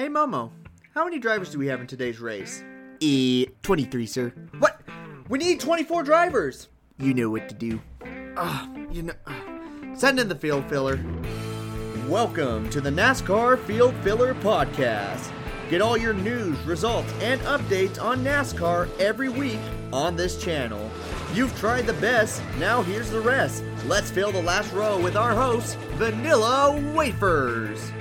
Hey Momo, how many drivers do we have in today's race? E 23, sir. What? We need 24 drivers! You know what to do. Ah, you know. ah. Send in the field filler. Welcome to the NASCAR Field Filler Podcast. Get all your news, results, and updates on NASCAR every week on this channel. You've tried the best, now here's the rest. Let's fill the last row with our host, Vanilla Wafers.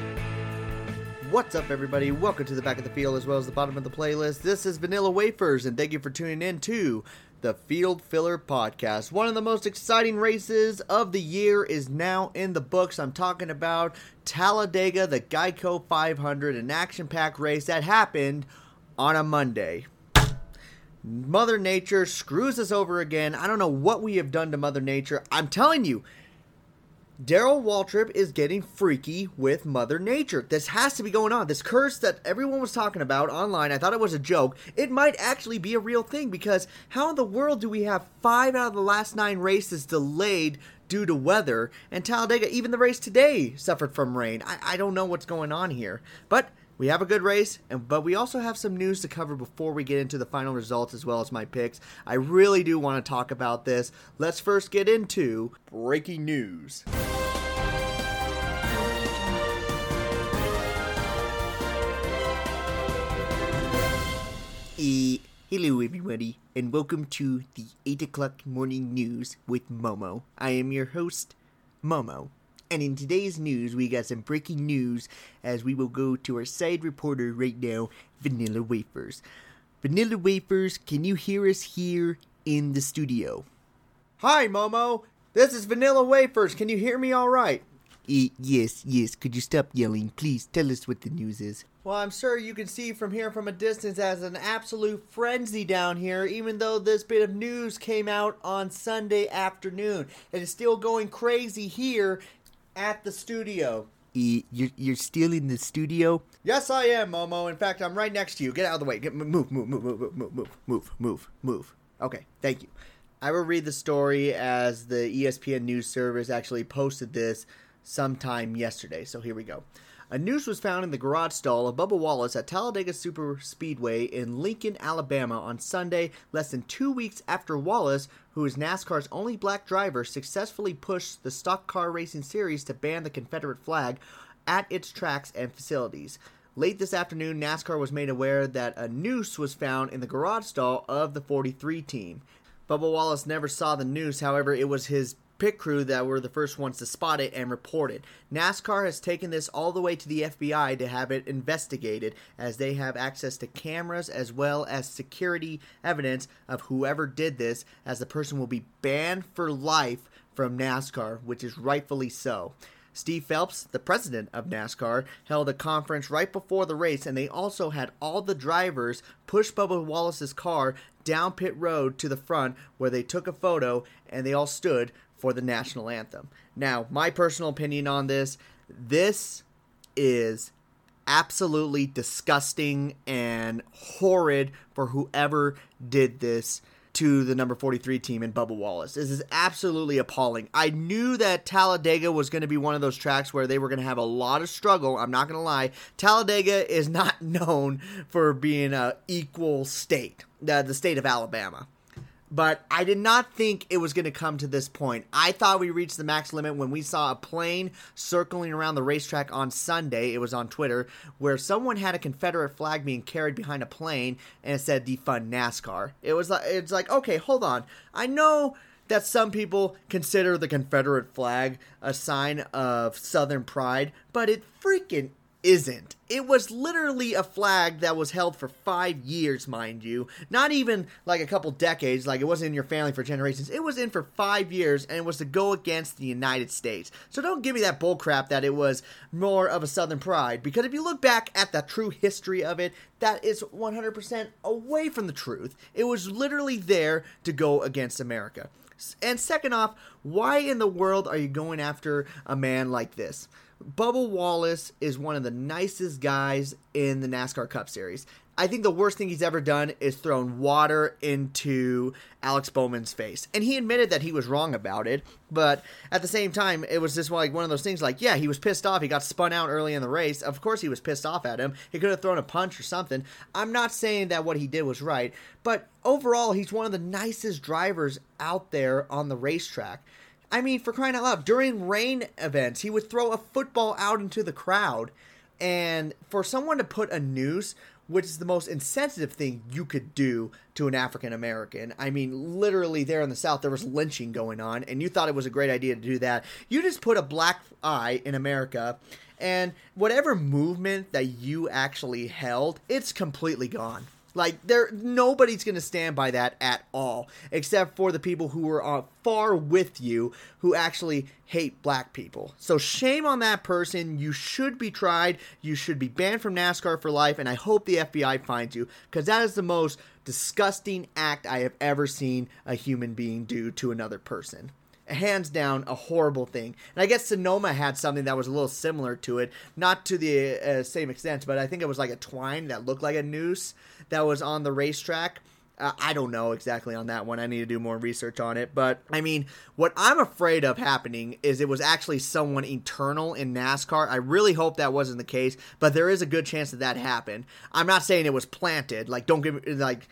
What's up, everybody? Welcome to the back of the field as well as the bottom of the playlist. This is Vanilla Wafers, and thank you for tuning in to the Field Filler Podcast. One of the most exciting races of the year is now in the books. I'm talking about Talladega, the Geico 500, an action packed race that happened on a Monday. Mother Nature screws us over again. I don't know what we have done to Mother Nature. I'm telling you, Darrell Waltrip is getting freaky with Mother Nature. This has to be going on. This curse that everyone was talking about online, I thought it was a joke. It might actually be a real thing because how in the world do we have five out of the last nine races delayed due to weather? And Talladega, even the race today, suffered from rain. I, I don't know what's going on here. But we have a good race, and but we also have some news to cover before we get into the final results as well as my picks. I really do want to talk about this. Let's first get into breaking news. Hello everybody, and welcome to the 8 o'clock morning news with Momo. I am your host, Momo. And in today's news, we got some breaking news as we will go to our side reporter right now, Vanilla Wafers. Vanilla Wafers, can you hear us here in the studio? Hi, Momo. This is Vanilla Wafers. Can you hear me all right? Yes, yes, could you stop yelling? Please tell us what the news is. Well, I'm sure you can see from here from a distance as an absolute frenzy down here, even though this bit of news came out on Sunday afternoon. It is still going crazy here at the studio. You're, you're still in the studio? Yes, I am, Momo. In fact, I'm right next to you. Get out of the way. Get, move, move, move, move, move, move, move, move, move, move. Okay, thank you. I will read the story as the ESPN news service actually posted this sometime yesterday. So here we go. A noose was found in the garage stall of Bubba Wallace at Talladega Super Speedway in Lincoln, Alabama on Sunday, less than two weeks after Wallace, who is NASCAR's only black driver, successfully pushed the Stock Car Racing Series to ban the Confederate flag at its tracks and facilities. Late this afternoon, NASCAR was made aware that a noose was found in the garage stall of the 43 team. Bubba Wallace never saw the noose, however, it was his pit crew that were the first ones to spot it and report it. NASCAR has taken this all the way to the FBI to have it investigated, as they have access to cameras as well as security evidence of whoever did this, as the person will be banned for life from NASCAR, which is rightfully so. Steve Phelps, the president of NASCAR, held a conference right before the race, and they also had all the drivers push Bubba Wallace's car down pit road to the front where they took a photo and they all stood for the national anthem. Now, my personal opinion on this this is absolutely disgusting and horrid for whoever did this to the number 43 team in Bubba Wallace. This is absolutely appalling. I knew that Talladega was going to be one of those tracks where they were going to have a lot of struggle. I'm not going to lie. Talladega is not known for being a equal state, the, the state of Alabama. But I did not think it was going to come to this point. I thought we reached the max limit when we saw a plane circling around the racetrack on Sunday. It was on Twitter, where someone had a Confederate flag being carried behind a plane and it said defund NASCAR. It was like it's like, okay, hold on. I know that some people consider the Confederate flag a sign of Southern pride, but it freaking isn't. It was literally a flag that was held for five years, mind you. Not even like a couple decades, like it wasn't in your family for generations. It was in for five years and it was to go against the United States. So don't give me that bullcrap that it was more of a Southern pride, because if you look back at the true history of it, that is 100% away from the truth. It was literally there to go against America. And second off, why in the world are you going after a man like this? Bubba Wallace is one of the nicest guys in the NASCAR Cup Series. I think the worst thing he's ever done is thrown water into Alex Bowman's face. And he admitted that he was wrong about it, but at the same time, it was just like one of those things like, yeah, he was pissed off. He got spun out early in the race. Of course, he was pissed off at him. He could have thrown a punch or something. I'm not saying that what he did was right, but overall, he's one of the nicest drivers out there on the racetrack. I mean, for crying out loud, during rain events, he would throw a football out into the crowd. And for someone to put a noose which is the most insensitive thing you could do to an African American. I mean, literally, there in the South, there was lynching going on, and you thought it was a great idea to do that. You just put a black eye in America, and whatever movement that you actually held, it's completely gone. Like there, nobody's going to stand by that at all, except for the people who are uh, far with you, who actually hate black people. So shame on that person. You should be tried. You should be banned from NASCAR for life. And I hope the FBI finds you because that is the most disgusting act I have ever seen a human being do to another person hands down a horrible thing. And I guess Sonoma had something that was a little similar to it, not to the uh, same extent, but I think it was like a twine that looked like a noose that was on the racetrack. Uh, I don't know exactly on that one. I need to do more research on it. But I mean, what I'm afraid of happening is it was actually someone eternal in NASCAR. I really hope that wasn't the case, but there is a good chance that that happened. I'm not saying it was planted. Like, don't give like,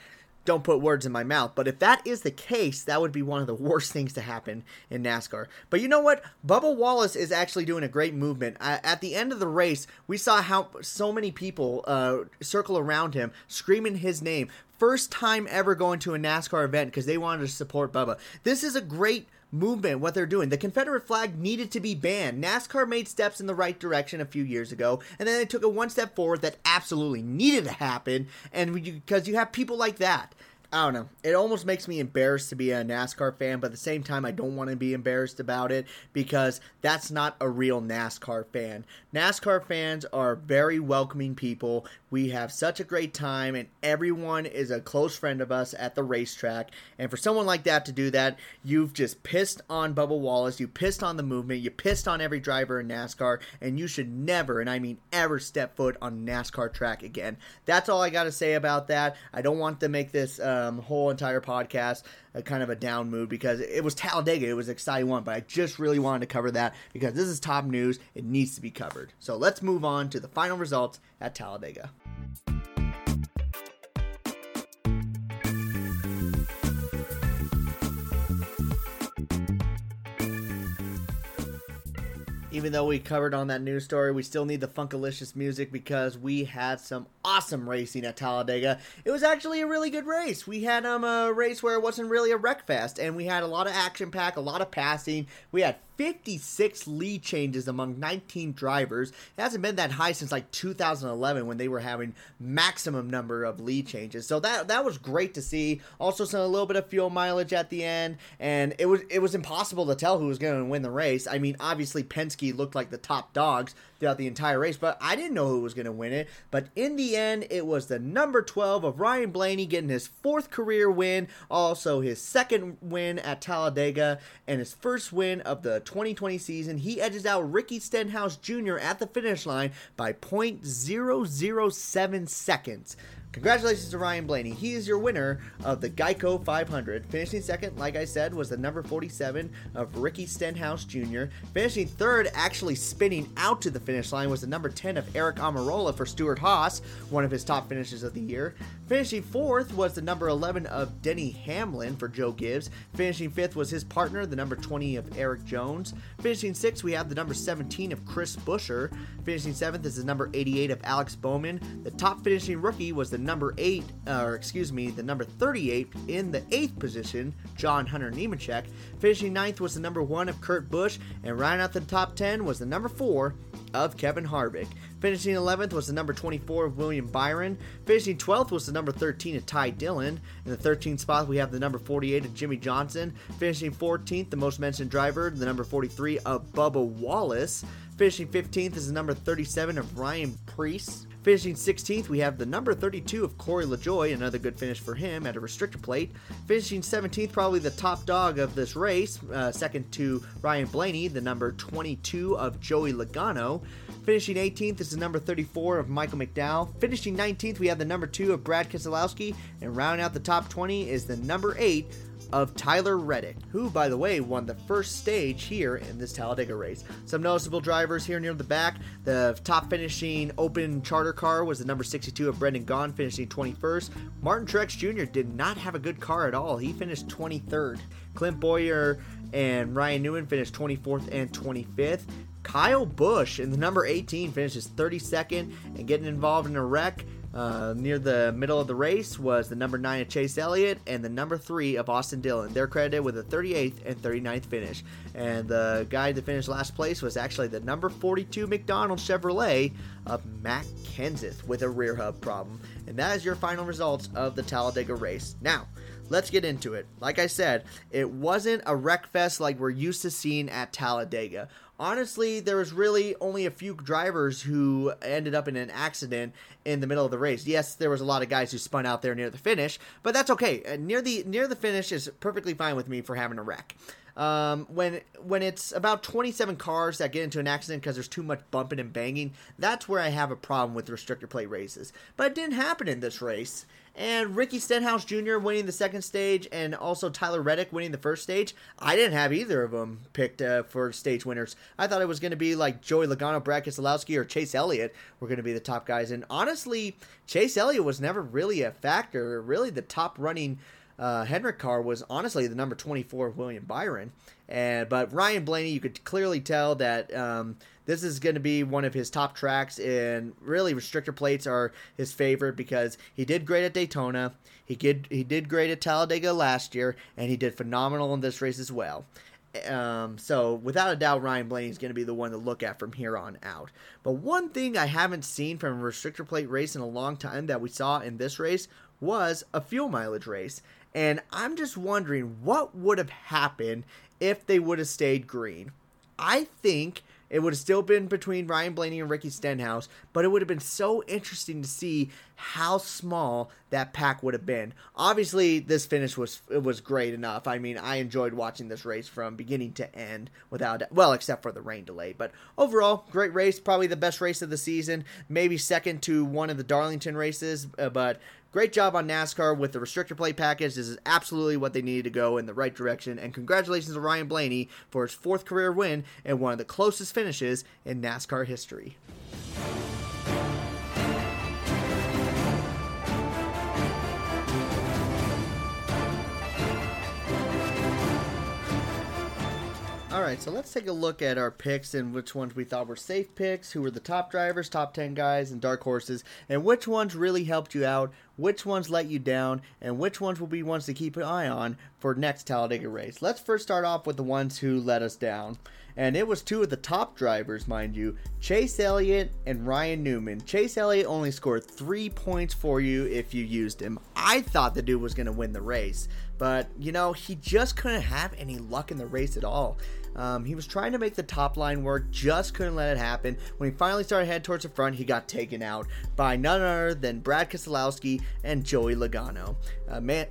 don't put words in my mouth. But if that is the case, that would be one of the worst things to happen in NASCAR. But you know what? Bubba Wallace is actually doing a great movement. at the end of the race, we saw how so many people uh, circle around him, screaming his name. First time ever going to a NASCAR event because they wanted to support Bubba. This is a great movement, what they're doing. The Confederate flag needed to be banned. NASCAR made steps in the right direction a few years ago, and then they took a one step forward that absolutely needed to happen. And because you have people like that I don't know. It almost makes me embarrassed to be a NASCAR fan, but at the same time, I don't want to be embarrassed about it because that's not a real NASCAR fan. NASCAR fans are very welcoming people. We have such a great time, and everyone is a close friend of us at the racetrack. And for someone like that to do that, you've just pissed on Bubba Wallace, you pissed on the movement, you pissed on every driver in NASCAR, and you should never, and I mean ever, step foot on NASCAR track again. That's all I got to say about that. I don't want to make this. Uh, um, whole entire podcast a kind of a down mood because it was Talladega. It was exciting one, but I just really wanted to cover that because this is top news. It needs to be covered. So let's move on to the final results at Talladega. even though we covered on that news story, we still need the Funkalicious music because we had some awesome racing at Talladega. It was actually a really good race. We had um, a race where it wasn't really a wreck fest, and we had a lot of action pack, a lot of passing. We had 56 lead changes among 19 drivers. It hasn't been that high since like 2011 when they were having maximum number of lead changes. So that that was great to see. Also some a little bit of fuel mileage at the end and it was it was impossible to tell who was going to win the race. I mean, obviously Penske looked like the top dogs throughout the entire race, but I didn't know who was going to win it. But in the end, it was the number 12 of Ryan Blaney getting his fourth career win, also his second win at Talladega, and his first win of the 2020 season. He edges out Ricky Stenhouse Jr. at the finish line by 0.007 seconds. Congratulations to Ryan Blaney. He is your winner of the Geico 500. Finishing second, like I said, was the number 47 of Ricky Stenhouse Jr. Finishing third, actually spinning out to the finish line, was the number 10 of Aric Almirola for Stewart-Haas, one of his top finishes of the year. Finishing fourth was the number 11 of Denny Hamlin for Joe Gibbs. Finishing fifth was his partner, the number 20 of Erik Jones. Finishing sixth, we have the number 17 of Chris Buescher. Finishing seventh is the number 88 of Alex Bowman. The top finishing rookie was the number 8, uh, or excuse me, the number 38 in the 8th position, John Hunter Nemechek. Finishing ninth was the number 1 of Kurt Busch, and rounding out the top 10 was the number 4 of Kevin Harvick. Finishing 11th was the number 24 of William Byron. Finishing 12th was the number 13 of Ty Dillon. In the 13th spot, we have the number 48 of Jimmie Johnson. Finishing 14th, the most mentioned driver, the number 43 of Bubba Wallace. Finishing 15th is the number 37 of Ryan Preece. Finishing 16th, we have the number 32 of Corey LaJoie, another good finish for him at a restrictor plate. Finishing 17th, probably the top dog of this race, uh, second to Ryan Blaney, the number 22 of Joey Logano. Finishing 18th is the number 34 of Michael McDowell. Finishing 19th, we have the number 2 of Brad Keselowski. And rounding out the top 20 is the number 8 of Tyler Reddick, who, by the way, won the first stage here in this Talladega race. Some noticeable drivers here near the back. The top finishing open charter car was the number 62 of Brendan Gaughan, finishing 21st. Martin Truex Jr. did not have a good car at all. He finished 23rd. Clint Bowyer and Ryan Newman finished 24th and 25th. Kyle Busch in the number 18 finishes 32nd and getting involved in a wreck. Uh, near the middle of the race was the number 9 of Chase Elliott and the number 3 of Austin Dillon. They're credited with a 38th and 39th finish. And the guy that finished last place was actually the number 42 McDonald Chevrolet of Matt Kenseth with a rear hub problem. And that is your final results of the Talladega race. Now, let's get into it. Like I said, it wasn't a wreck fest like we're used to seeing at Talladega honestly, there was really only a few drivers who ended up in an accident in the middle of the race. Yes, there was a lot of guys who spun out there near the finish, but that's okay. Uh, near the near the finish is perfectly fine with me for having a wreck. Um, when when it's about 27 cars that get into an accident because there's too much bumping and banging, that's where I have a problem with restrictor plate races. But it didn't happen in this race, and Ricky Stenhouse Jr. winning the second stage, and also Tyler Reddick winning the first stage. I didn't have either of them picked uh, for stage winners. I thought it was going to be like Joey Logano, Brad Keselowski, or Chase Elliott were going to be the top guys. And honestly, Chase Elliott was never really a factor. Really, the top running uh, Hendrick car was honestly the number 24 of William Byron. And but Ryan Blaney, you could clearly tell that. Um, this is going to be one of his top tracks, and really restrictor plates are his favorite because he did great at Daytona, he did he did great at Talladega last year, and he did phenomenal in this race as well. Um, so without a doubt, Ryan Blaney is going to be the one to look at from here on out. But one thing I haven't seen from a restrictor plate race in a long time that we saw in this race was a fuel mileage race. And I'm just wondering what would have happened if they would have stayed green. I think it would have still been between Ryan Blaney and Ricky Stenhouse, but it would have been so interesting to see how small that pack would have been. Obviously, this finish was it was great enough. I mean, I enjoyed watching this race from beginning to end without well, except for the rain delay. But overall, great race, probably the best race of the season, maybe second to one of the Darlington races, uh, but Great job on NASCAR with the restrictor plate package. This is absolutely what they needed to go in the right direction. And congratulations to Ryan Blaney for his fourth career win and one of the closest finishes in NASCAR history. All right, so let's take a look at our picks and which ones we thought were safe picks, who were the top drivers, top 10 guys, and dark horses, and which ones really helped you out, which ones let you down, and which ones will be ones to keep an eye on for next Talladega race. Let's first start off with the ones who let us down. And it was two of the top drivers, mind you, Chase Elliott and Ryan Newman. Chase Elliott only scored three points for you if you used him. I thought the dude was going to win the race, but you know, he just couldn't have any luck in the race at all. Um, he was trying to make the top line work, just couldn't let it happen. When he finally started head towards the front, he got taken out by none other than Brad Keselowski and Joey Logano. Uh, man,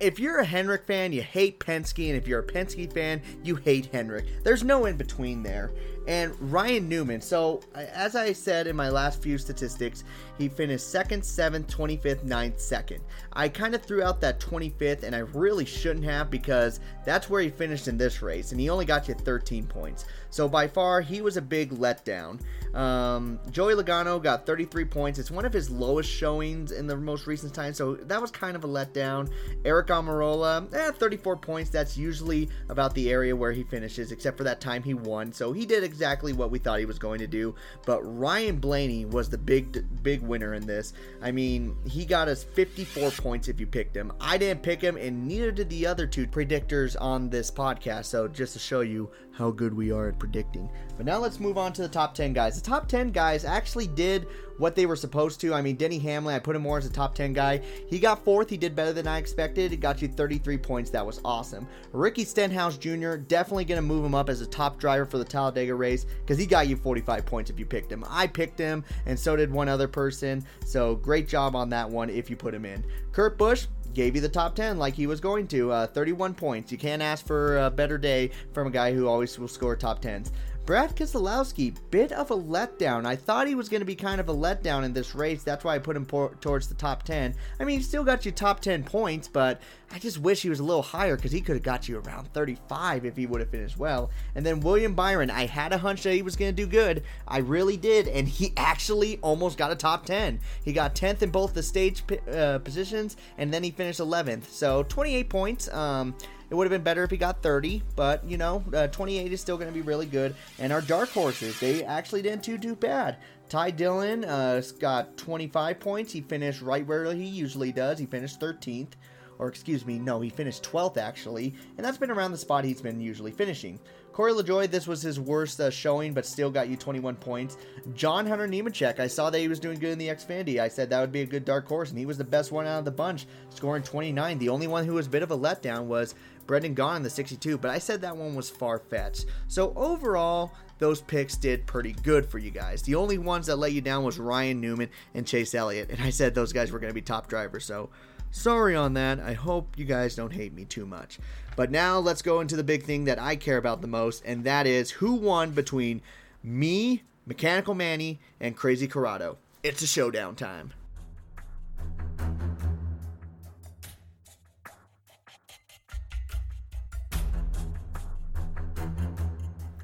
if you're a Hendrick fan, you hate Penske, and if you're a Penske fan, you hate Hendrick. There's no in between there and Ryan Newman. So, as I said in my last few statistics, he finished second, seventh, 25th, 9th, second. I kind of threw out that 25th, and I really shouldn't have because that's where he finished in this race, and he only got you 13 points. So, by far, he was a big letdown. Um, Joey Logano got 33 points. It's one of his lowest showings in the most recent time, so that was kind of a letdown. Aric Almirola, eh, 34 points. That's usually about the area where he finishes, except for that time he won. So he did exactly what we thought he was going to do. But Ryan Blaney was the big, big winner in this. I mean, he got us 54 points if you picked him. I didn't pick him, and neither did the other two predictors on this podcast. So just to show you how good we are predicting. But now let's move on to the top 10 guys. The top 10 guys actually did what they were supposed to. I mean, Denny Hamlin, I put him more as a top 10 guy. He got fourth. He did better than I expected. It got you 33 points. That was awesome. Ricky Stenhouse Jr., definitely going to move him up as a top driver for the Talladega race because he got you 45 points if you picked him. I picked him, and so did one other person. So great job on that one if you put him in. Kurt Busch, gave you the top 10 like he was going to. Uh, 31 points. You can't ask for a better day from a guy who always will score top 10s. Brad Keselowski, bit of a letdown. I thought he was going to be kind of a letdown in this race. That's why I put him por- towards the top 10. I mean, he still got you top 10 points, but I just wish he was a little higher because he could have got you around 35 if he would have finished well. And then William Byron, I had a hunch that he was going to do good. I really did, and he actually almost got a top 10. He got 10th in both the stage uh, positions, and then he finished 11th. So 28 points. Um, it would have been better if he got 30, but you know, uh, 28 is still going to be really good. And our dark horses, they actually didn't do too bad. Ty Dillon uh, got 25 points. He finished right where he usually does. He finished 13th. Or, excuse me, no, he finished 12th actually. And that's been around the spot he's been usually finishing. Corey LaJoie, this was his worst uh, showing, but still got you 21 points. John Hunter Nemechek, I saw that he was doing good in the Xfinity. I said that would be a good dark horse, and he was the best one out of the bunch, scoring 29. The only one who was a bit of a letdown was Brendan Gaughan the 62, but I said that one was far fetched. So overall, those picks did pretty good for you guys. The only ones that let you down was Ryan Newman and Chase Elliott, and I said those guys were going to be top drivers. So sorry on that. I hope you guys don't hate me too much. But now let's go into the big thing that I care about the most, and that is who won between me, Mechanical Manny, and Crazy Corrado. It's a showdown time.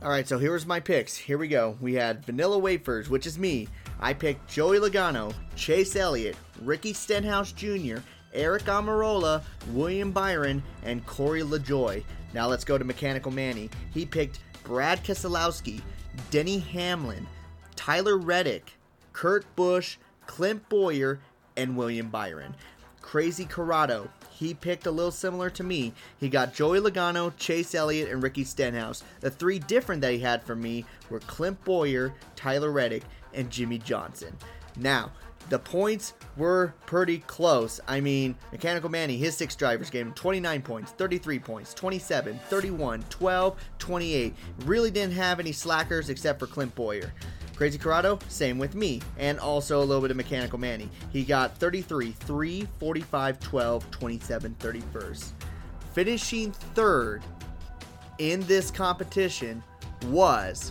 All right, so here's my picks. Here we go. We had Vanilla Wafers, which is me. I picked Joey Logano, Chase Elliott, Ricky Stenhouse Jr., Aric Almirola, William Byron, and Corey LaJoie. Now let's go to Mechanical Manny. He picked Brad Keselowski, Denny Hamlin, Tyler Reddick, Kurt Busch, Clint Bowyer, and William Byron. Crazy Corrado. He picked a little similar to me. He got Joey Logano, Chase Elliott, and Ricky Stenhouse. The three different that he had for me were Clint Bowyer, Tyler Reddick, and Jimmie Johnson. Now, the points were pretty close. I mean, Mechanical Manny, his six drivers gave him 29 points, 33 points, 27, 31, 12, 28. Really didn't have any slackers except for Clint Bowyer. Crazy Corrado, same with me, and also a little bit of Mechanical Manny. He got 33, 3, 45, 12, 27, 31st. Finishing third in this competition was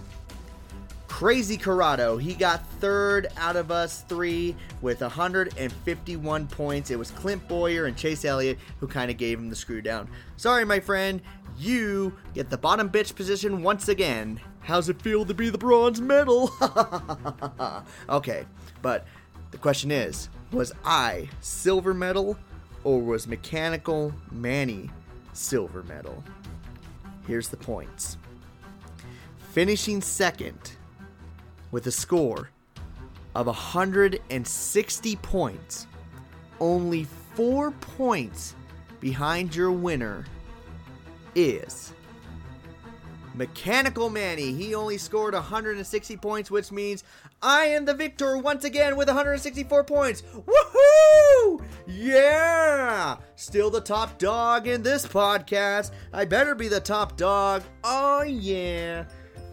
Crazy Corrado. He got third out of us three with 151 points. It was Clint Bowyer and Chase Elliott who kind of gave him the screw down. Sorry, my friend, you get the bottom bitch position once again. How's it feel to be the bronze medal? okay, but the question is was I silver medal or was Mechanical Manny silver medal? Here's the points. Finishing second with a score of 160 points, only four points behind your winner is Mechanical Manny. He only scored 160 points, which means I am the victor once again with 164 points. Woohoo! Yeah! Still the top dog in this podcast. I better be the top dog. Oh yeah.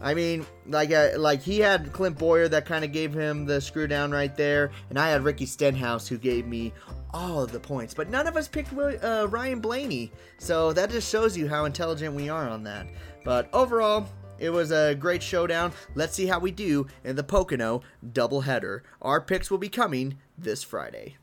I mean, like uh, like he had Clint Bowyer that kind of gave him the screw down right there, and I had Ricky Stenhouse who gave me all of the points. But none of us picked uh, Ryan Blaney, so that just shows you how intelligent we are on that. But overall, it was a great showdown. Let's see how we do in the Pocono doubleheader. Our picks will be coming this Friday.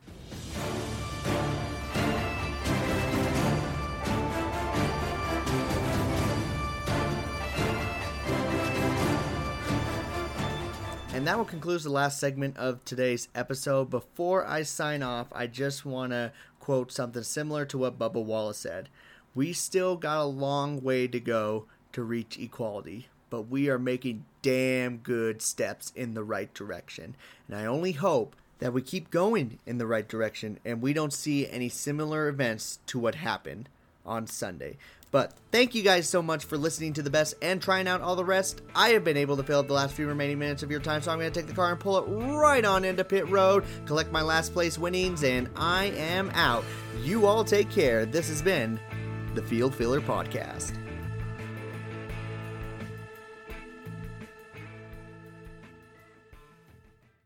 And that will conclude the last segment of today's episode. Before I sign off, I just want to quote something similar to what Bubba Wallace said. We still got a long way to go to reach equality, but we are making damn good steps in the right direction. And I only hope that we keep going in the right direction and we don't see any similar events to what happened on Sunday. But thank you guys so much for listening to the best and trying out all the rest. I have been able to fill up the last few remaining minutes of your time, so I'm going to take the car and pull it right on into pit road, collect my last place winnings, and I am out. You all take care. This has been the Field Filler Podcast.